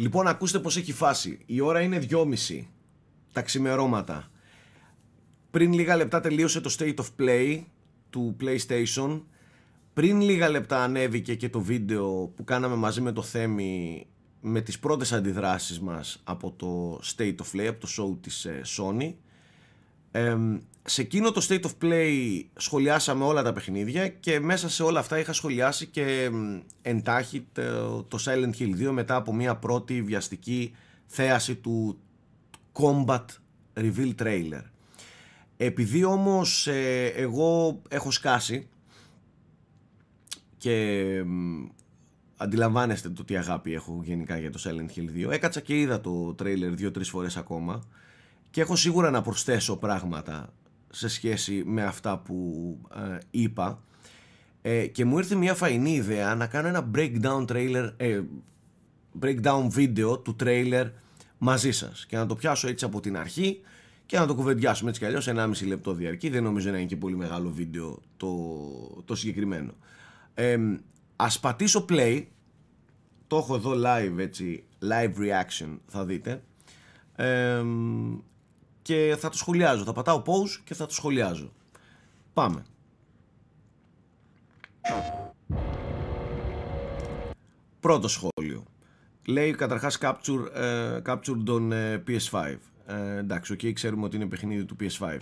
Λοιπόν, ακούστε πως έχει φάση. Η ώρα είναι 2.30 τα ξημερώματα. Πριν λίγα λεπτά τελείωσε το State of Play του PlayStation. Πριν λίγα λεπτά ανέβηκε και το βίντεο που κάναμε μαζί με το Θέμη με τις πρώτες αντιδράσεις μας από το State of Play, από το show της ε, Sony. σε εκείνο το State of Play σχολιάσαμε όλα τα παιχνίδια και μέσα σε όλα αυτά είχα σχολιάσει και εντάχει το, το Silent Hill 2 μετά από μια πρώτη βιαστική θέαση του Combat Reveal Trailer. Επειδή όμως ε, εγώ έχω σκάσει και αντιλαμβάνεστε το τι αγάπη έχω γενικά για το Silent Hill 2. Έκατσα και είδα το τρέιλερ δύο-τρεις φορές ακόμα και έχω σίγουρα να προσθέσω πράγματα σε σχέση με αυτά που ε, είπα. Ε, και μου ήρθε μια φαϊνή ιδέα να κάνω ένα breakdown trailer, ε, breakdown βίντεο του trailer μαζί σας. Και να το πιάσω έτσι από την αρχή και να το κουβεντιάσουμε έτσι κι αλλιώς. 1,5 λεπτό διαρκή δεν νομίζω να είναι και πολύ μεγάλο βίντεο το, το συγκεκριμένο. Ε, ας πατήσω play. Το έχω εδώ live έτσι. Live reaction. Θα δείτε. Ε, και θα το σχολιάζω θα πατάω pause και θα το σχολιάζω πάμε πρώτο σχόλιο λέει καταρχάς capture, ε, capture τον ε, PS5 ε, εντάξει, okay, ξέρουμε ότι είναι παιχνίδι του PS5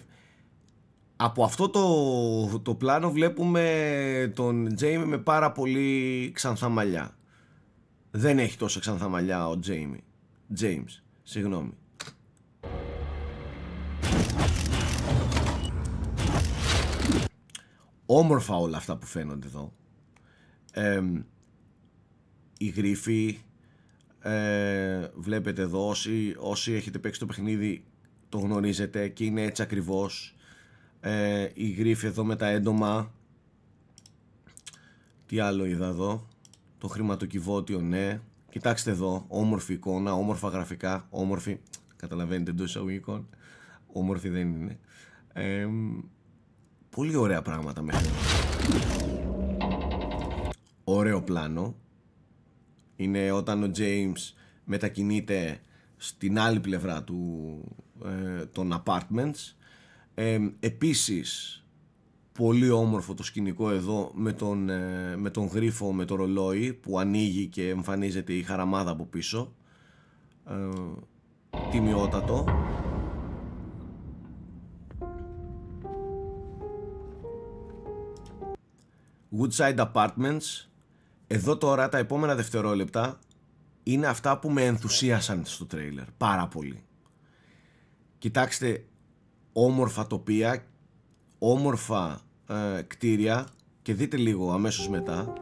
από αυτό το, το πλάνο βλέπουμε τον Τζέιμι με πάρα πολύ ξανθά μαλλιά. Δεν έχει τόσο ξανθά μαλλιά ο Τζέιμι. James, συγγνώμη. Όμορφα όλα αυτά που φαίνονται εδώ. Ε, η γρίφη, ε, βλέπετε εδώ, όσοι, όσοι έχετε παίξει το παιχνίδι το γνωρίζετε και είναι έτσι ακριβώς. Ε, η γρίφη εδώ με τα έντομα. Τι άλλο είδα εδώ; Το χρηματοκιβώτιο ναι. Κοιτάξτε εδώ όμορφη εικόνα όμορφα γραφικά όμορφη καταλαβαίνετε εντός εισαγωγικών. Όμορφη δεν είναι. Ε, πολύ ωραία πράγματα μέχρι ωραίο πλάνο. Είναι όταν ο James μετακινείται στην άλλη πλευρά του, ε, των apartments. Ε, επίσης πολύ όμορφο το σκηνικό εδώ με τον, ε, με τον γρίφο με το ρολόι που ανοίγει και εμφανίζεται η χαραμάδα από πίσω. Ε, τιμιότατο Woodside Apartments. Εδώ τώρα τα επόμενα δευτερόλεπτα είναι αυτά που με ενθουσίασαν στο τρέιλερ πάρα πολύ. Κοιτάξτε όμορφα τοπία, όμορφα ε, κτίρια και δείτε λίγο αμέσως μετά.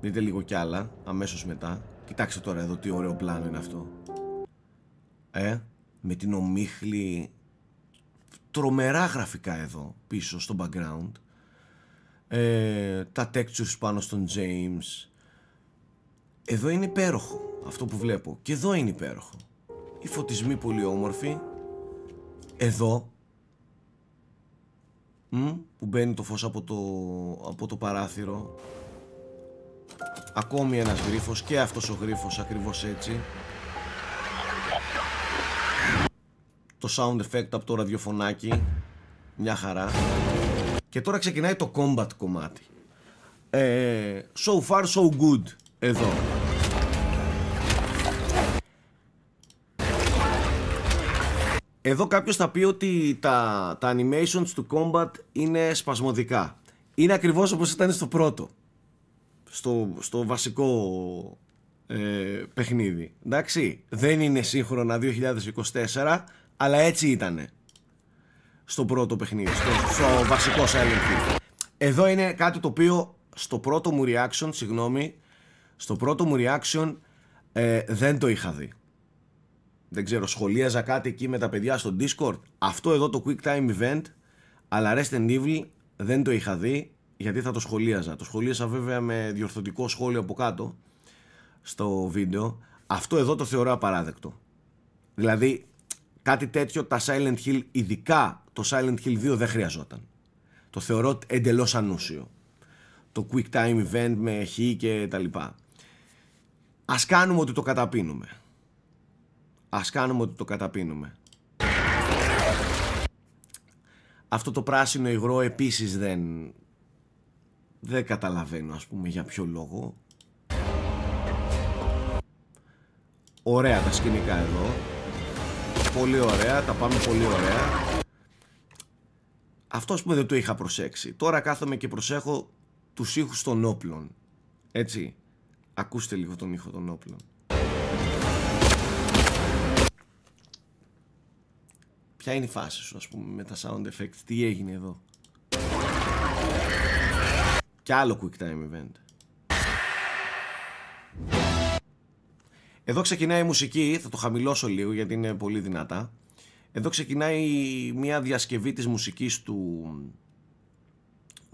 Δείτε λίγο κι άλλα αμέσως μετά. Κοιτάξτε τώρα εδώ τι ωραίο πλάνο είναι αυτό. Ε, με την ομίχλη τρομερά γραφικά εδώ πίσω στο background ε, τα textures πάνω στον James. Εδώ είναι υπέροχο αυτό που βλέπω. Και εδώ είναι υπέροχο. Οι φωτισμοί πολύ όμορφοι. Εδώ. Που μπαίνει το φως από το, από το παράθυρο. Ακόμη ένας γρίφος και αυτός ο γρίφος ακριβώς έτσι. Το sound effect από το ραδιοφωνάκι. Μια χαρά και τώρα ξεκινάει το combat κομμάτι ε, so far so good εδώ Εδώ κάποιος θα πει ότι τα, τα animations του combat είναι σπασμωδικά. Είναι ακριβώς όπως ήταν στο πρώτο. Στο, στο βασικό ε, παιχνίδι. Εντάξει, δεν είναι σύγχρονα 2024, αλλά έτσι ήτανε. Στο πρώτο παιχνίδι, στο, στο βασικό Silent Hill. Εδώ είναι κάτι το οποίο στο πρώτο μου reaction, συγγνώμη, στο πρώτο μου reaction ε, δεν το είχα δει δεν ξέρω, σχολίαζα κάτι εκεί με τα παιδιά στο Discord. Αυτό εδώ το Quick Time Event, αλλά Resident Evil δεν το είχα δει γιατί θα το σχολίαζα. Το σχολίασα βέβαια με διορθωτικό σχόλιο από κάτω στο βίντεο. Αυτό εδώ το θεωρώ απαράδεκτο. Δηλαδή κάτι τέτοιο τα Silent Hill, ειδικά το Silent Hill 2 δεν χρειαζόταν. Το θεωρώ εντελώς ανούσιο. Το Quick Time Event με χ και τα λοιπά. Ας κάνουμε ότι το καταπίνουμε. Ας κάνουμε ότι το καταπίνουμε. Αυτό το πράσινο υγρό επίσης δεν... Δεν καταλαβαίνω ας πούμε για ποιο λόγο. Ωραία τα σκηνικά εδώ. Πολύ ωραία, τα πάμε πολύ ωραία. Αυτό που δεν το είχα προσέξει. Τώρα κάθομαι και προσέχω τους ήχους των όπλων. Έτσι. Ακούστε λίγο τον ήχο των όπλων. Ποια είναι η φάση σου ας πούμε με τα sound effects, τι έγινε εδώ; Κι άλλο quick time event. Εδώ ξεκινάει η μουσική, θα το χαμηλώσω λίγο γιατί είναι πολύ δυνατά. Εδώ ξεκινάει μια διασκευή της μουσικής του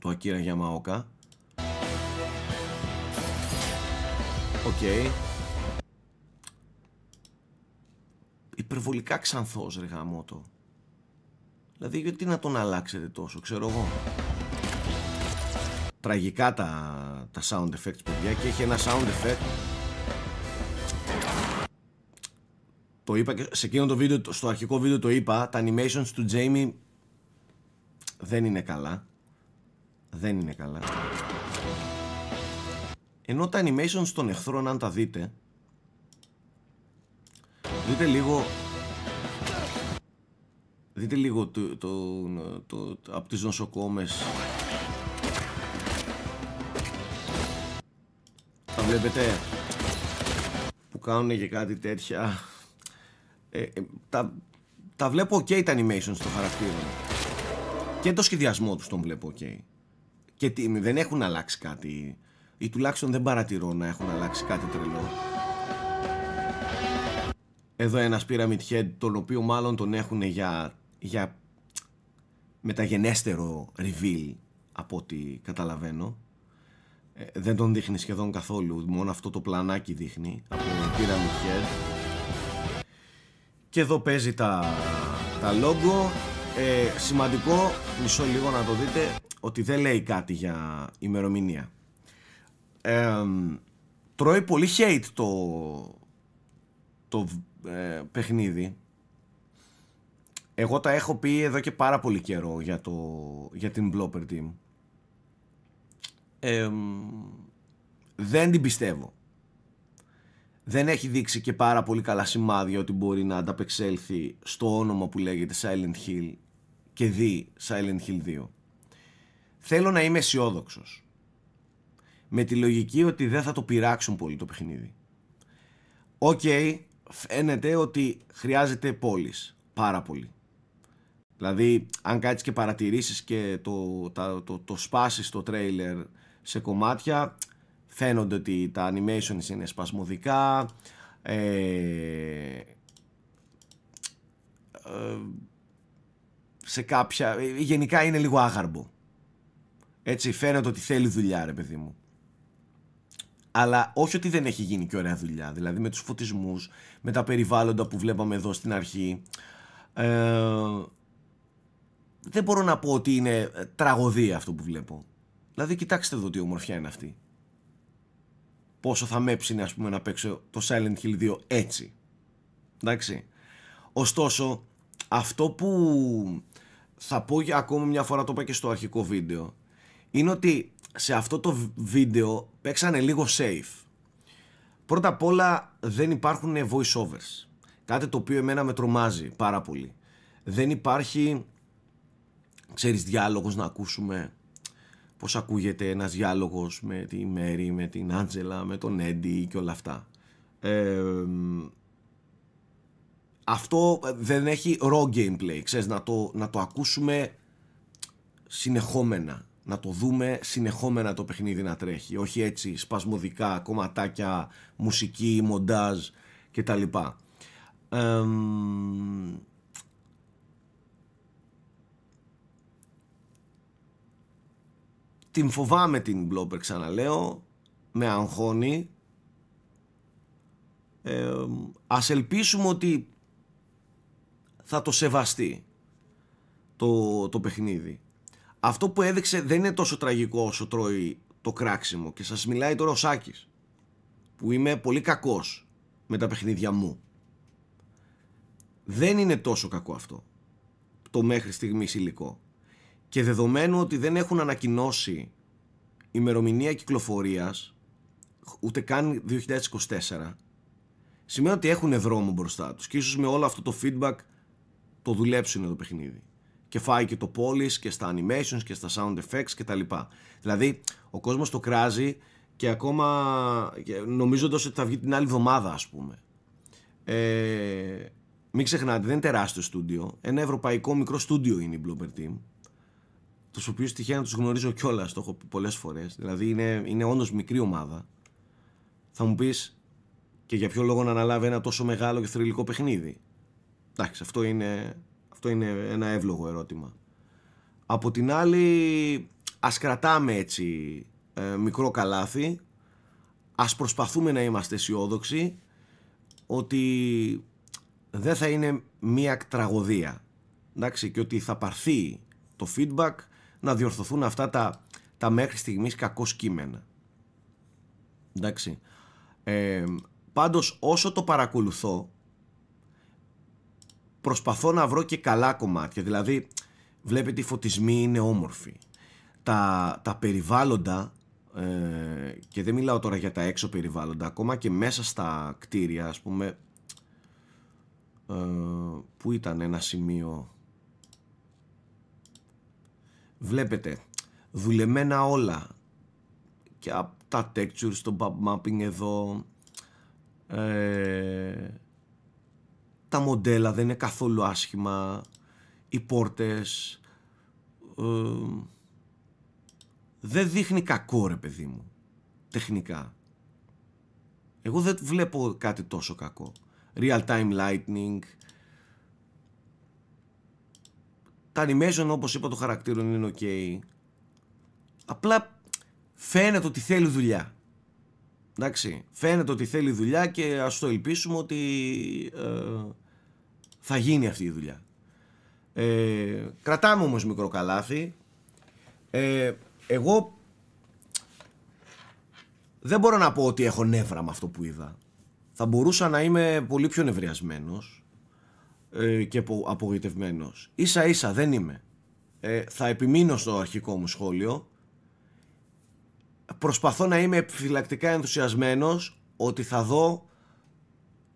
του Ακίρα Γιαμαόκα. OK. Okay. Υπερβολικά ξανθός ρε γαμώτο. Δηλαδή γιατί να τον αλλάξετε τόσο, ξέρω εγώ. Τραγικά τα, τα sound effects παιδιά και έχει ένα sound effect το είπα και σε εκείνο το βίντεο, στο αρχικό βίντεο το είπα, τα animations του Jamie δεν είναι καλά. Δεν είναι καλά. Ενώ τα animations των εχθρών αν τα δείτε δείτε λίγο δείτε λίγο το, το, το, το από τις νοσοκόμες τα βλέπετε που κάνουν και κάτι τέτοια ε, ε, τα, τα βλέπω ok τα animations στο χαρακτήρα και το σχεδιασμό τους τον βλέπω ok. Και τι, δεν έχουν αλλάξει κάτι. Ή τουλάχιστον δεν παρατηρώ να έχουν αλλάξει κάτι τρελό. Εδώ ένας Pyramid Head τον οποίο μάλλον τον έχουν για, για μεταγενέστερο reveal από ό,τι καταλαβαίνω. Ε, δεν τον δείχνει σχεδόν καθόλου. Μόνο αυτό το πλανάκι δείχνει από τον Pyramid Head και εδώ παίζει τα, τα logo. Ε, σημαντικό, μισό λίγο να το δείτε ότι δεν λέει κάτι για ημερομηνία. Ε, τρώει πολύ hate το το ε, παιχνίδι. Εγώ τα έχω πει εδώ και πάρα πολύ καιρό για, το, για την Blopper Team. Ε, δεν την πιστεύω δεν έχει δείξει και πάρα πολύ καλά σημάδια ότι μπορεί να ανταπεξέλθει στο όνομα που λέγεται Silent Hill και δει Silent Hill 2. Θέλω να είμαι αισιόδοξος. Με τη λογική ότι δεν θα το πειράξουν πολύ το παιχνίδι. OK, okay, φαίνεται ότι χρειάζεται polish. Πάρα πολύ. Δηλαδή, αν κάτσεις και παρατηρήσεις και το, το, το, το σπάσεις το τρέιλερ σε κομμάτια, φαίνονται ότι τα animations είναι σπασμωδικά ε, ε, σε κάποια γενικά είναι λίγο άγαρμπο. Έτσι φαίνεται ότι θέλει δουλειά ρε παιδί μου. Αλλά όχι ότι δεν έχει γίνει και ωραία δουλειά δηλαδή με τους φωτισμούς με τα περιβάλλοντα που βλέπαμε εδώ στην αρχή ε, δεν μπορώ να πω ότι είναι τραγωδία αυτό που βλέπω. Δηλαδή κοιτάξτε εδώ τι ομορφιά είναι αυτή πόσο θα με έψινε ας πούμε να παίξω το Silent Hill 2 έτσι. Εντάξει. Ωστόσο, αυτό που θα πω για ακόμα μια φορά, το είπα και στο αρχικό βίντεο, είναι ότι σε αυτό το βίντεο παίξανε λίγο safe. Πρώτα απ' όλα δεν υπάρχουν voice overs. Κάτι το οποίο εμένα με τρομάζει πάρα πολύ. Δεν υπάρχει, ξέρεις, διάλογος να ακούσουμε πώς ακούγεται ένας διάλογος με τη Μέρη, με την Άντζελα, με τον Έντι και όλα αυτά. αυτό δεν έχει raw gameplay, ξέρεις, να το, να το ακούσουμε συνεχόμενα, να το δούμε συνεχόμενα το παιχνίδι να τρέχει, όχι έτσι σπασμωδικά, κομματάκια, μουσική, μοντάζ κτλ. Ε, την φοβάμαι την Blobber ξαναλέω με αγχώνει. Ε, ας ελπίσουμε ότι θα το σεβαστεί το, το παιχνίδι. Αυτό που έδειξε δεν είναι τόσο τραγικό όσο τρώει το κράξιμο. Και σας μιλάει τώρα ο Σάκης που είμαι πολύ κακός με τα παιχνίδια μου. Δεν είναι τόσο κακό αυτό το μέχρι στιγμής υλικό και δεδομένου ότι δεν έχουν ανακοινώσει ημερομηνία κυκλοφορίας ούτε καν 2024 σημαίνει ότι έχουν δρόμο μπροστά τους και ίσως με όλο αυτό το feedback το δουλέψουν το παιχνίδι και φάει και το polish και στα animations και στα sound effects και τα λοιπά. Δηλαδή ο κόσμος το κράζει και ακόμα νομίζοντας ότι θα βγει την άλλη εβδομάδα ας πούμε. Ε, μην ξεχνάτε δεν είναι τεράστιο στούντιο, ένα ευρωπαϊκό μικρό στούντιο είναι η Blooper Team τους οποίους τυχαία να τους γνωρίζω κιόλας, το έχω πει πολλές φορές. Δηλαδή είναι, είναι όντως μικρή ομάδα. Θα μου πεις και για ποιο λόγο να αναλάβει ένα τόσο μεγάλο και θρηλυκό παιχνίδι; Εντάξει, αυτό είναι, αυτό είναι ένα εύλογο ερώτημα. Από την άλλη, ας κρατάμε έτσι ε, μικρό καλάθι, ας προσπαθούμε να είμαστε αισιόδοξοι ότι δεν θα είναι μία τραγωδία. Εντάξει, και ότι θα πάρθει το feedback να διορθωθούν αυτά τα, τα μέχρι στιγμής κακό κείμενα. Εντάξει. Ε, πάντως όσο το παρακολουθώ προσπαθώ να βρω και καλά κομμάτια. Δηλαδή βλέπετε οι φωτισμοί είναι όμορφοι. Τα, τα περιβάλλοντα ε, και δεν μιλάω τώρα για τα έξω περιβάλλοντα ακόμα και μέσα στα κτίρια ας πούμε ε, που ήταν ένα σημείο; Βλέπετε δουλεμένα όλα. Και από τα textures, το mapping εδώ ε, τα μοντέλα δεν είναι καθόλου άσχημα. Οι πόρτες ε, δεν δείχνει κακό ρε παιδί μου τεχνικά. Εγώ δεν βλέπω κάτι τόσο κακό. Real time lightning τα animation όπως είπα το χαρακτήρων είναι ok. Απλά φαίνεται ότι θέλει δουλειά. Εντάξει φαίνεται ότι θέλει δουλειά και ας το ελπίσουμε ότι ε, θα γίνει αυτή η δουλειά. Ε, κρατάμε όμως μικρό καλάθι. Ε, εγώ δεν μπορώ να πω ότι έχω νεύρα με αυτό που είδα. Θα μπορούσα να είμαι πολύ πιο νευριασμένος ε, και απογοητευμένος. Ίσα ίσα δεν είμαι. Ε, θα επιμείνω στο αρχικό μου σχόλιο. Προσπαθώ να είμαι επιφυλακτικά ενθουσιασμένος ότι θα δω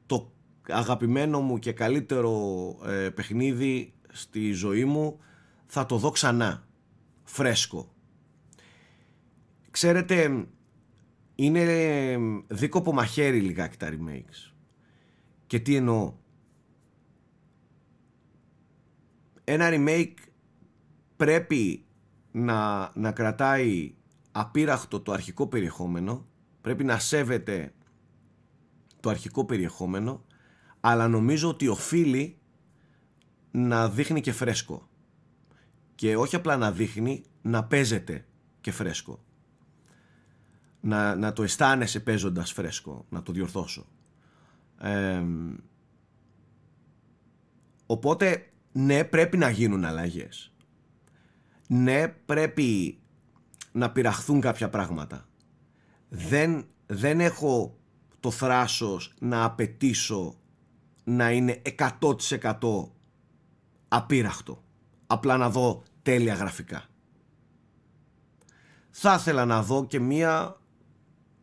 το αγαπημένο μου και καλύτερο ε, παιχνίδι στη ζωή μου θα το δω ξανά. Φρέσκο. Ξέρετε, είναι δίκοπο μαχαίρι λιγάκι τα remakes. Και τι εννοώ; Ένα remake πρέπει να, να κρατάει απείραχτο το αρχικό περιεχόμενο, πρέπει να σέβεται το αρχικό περιεχόμενο, αλλά νομίζω ότι οφείλει να δείχνει και φρέσκο. Και όχι απλά να δείχνει, να παίζεται και φρέσκο. Να, να το αισθάνεσαι παίζοντας φρέσκο, να το διορθώσω. οπότε ναι πρέπει να γίνουν αλλαγές. Ναι πρέπει να πειραχθούν κάποια πράγματα. Δεν, δεν έχω το θράσος να απαιτήσω να είναι 100% απείραχτο. Απλά να δω τέλεια γραφικά. Θα ήθελα να δω και μία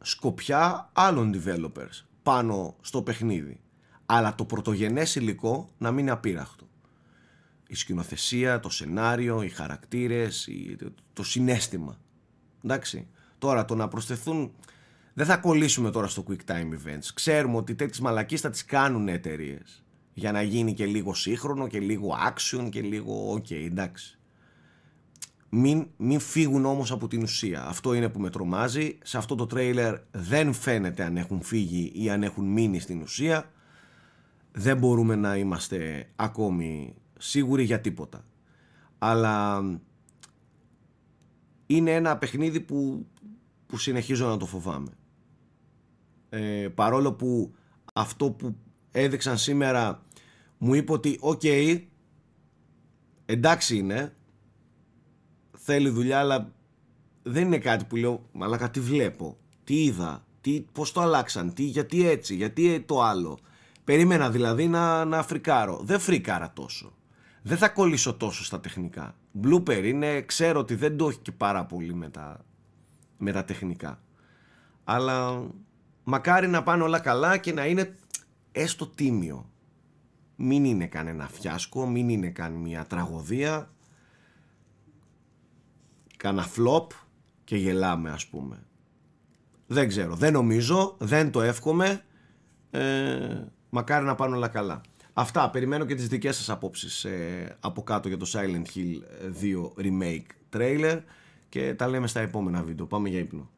σκοπιά άλλων developers πάνω στο παιχνίδι. Αλλά το πρωτογενές υλικό να μην είναι απείραχτο η σκηνοθεσία, το σενάριο, οι χαρακτήρες, το συνέστημα. Εντάξει. Τώρα το να προσθεθούν... Δεν θα κολλήσουμε τώρα στο quick time events. Ξέρουμε ότι τέτοιες μαλακίες θα τις κάνουν εταιρείες. Για να γίνει και λίγο σύγχρονο και λίγο action και λίγο ok εντάξει. Μην, μην φύγουν όμως από την ουσία. Αυτό είναι που με τρομάζει. Σε αυτό το τρέιλερ δεν φαίνεται αν έχουν φύγει ή αν έχουν μείνει στην ουσία. Δεν μπορούμε να είμαστε ακόμη σίγουροι για τίποτα. Αλλά είναι ένα παιχνίδι που, που συνεχίζω να το φοβάμαι. Ε, παρόλο που αυτό που έδειξαν σήμερα μου είπε ότι οκ, εντάξει είναι, θέλει δουλειά αλλά δεν είναι κάτι που λέω, αλλά τι βλέπω, τι είδα, τι, πώς το αλλάξαν, τι, γιατί έτσι, γιατί το άλλο. Περίμενα δηλαδή να, να φρικάρω. Δεν φρίκαρα τόσο. Δεν θα κολλήσω τόσο στα τεχνικά. Bloober είναι, ξέρω ότι δεν το έχει και πάρα πολύ με τα, με τα τεχνικά. Αλλά μακάρι να πάνε όλα καλά και να είναι έστω τίμιο. Μην είναι κανένα φιάσκο, μην είναι καν μια τραγωδία. Κάνα φλόπ και γελάμε ας πούμε. Δεν ξέρω, δεν νομίζω, δεν το εύχομαι. Ε, μακάρι να πάνε όλα καλά. Αυτά, περιμένω και τις δικές σας απόψεις ε, από κάτω για το Silent Hill 2 Remake trailer και τα λέμε στα επόμενα βίντεο. Πάμε για ύπνο.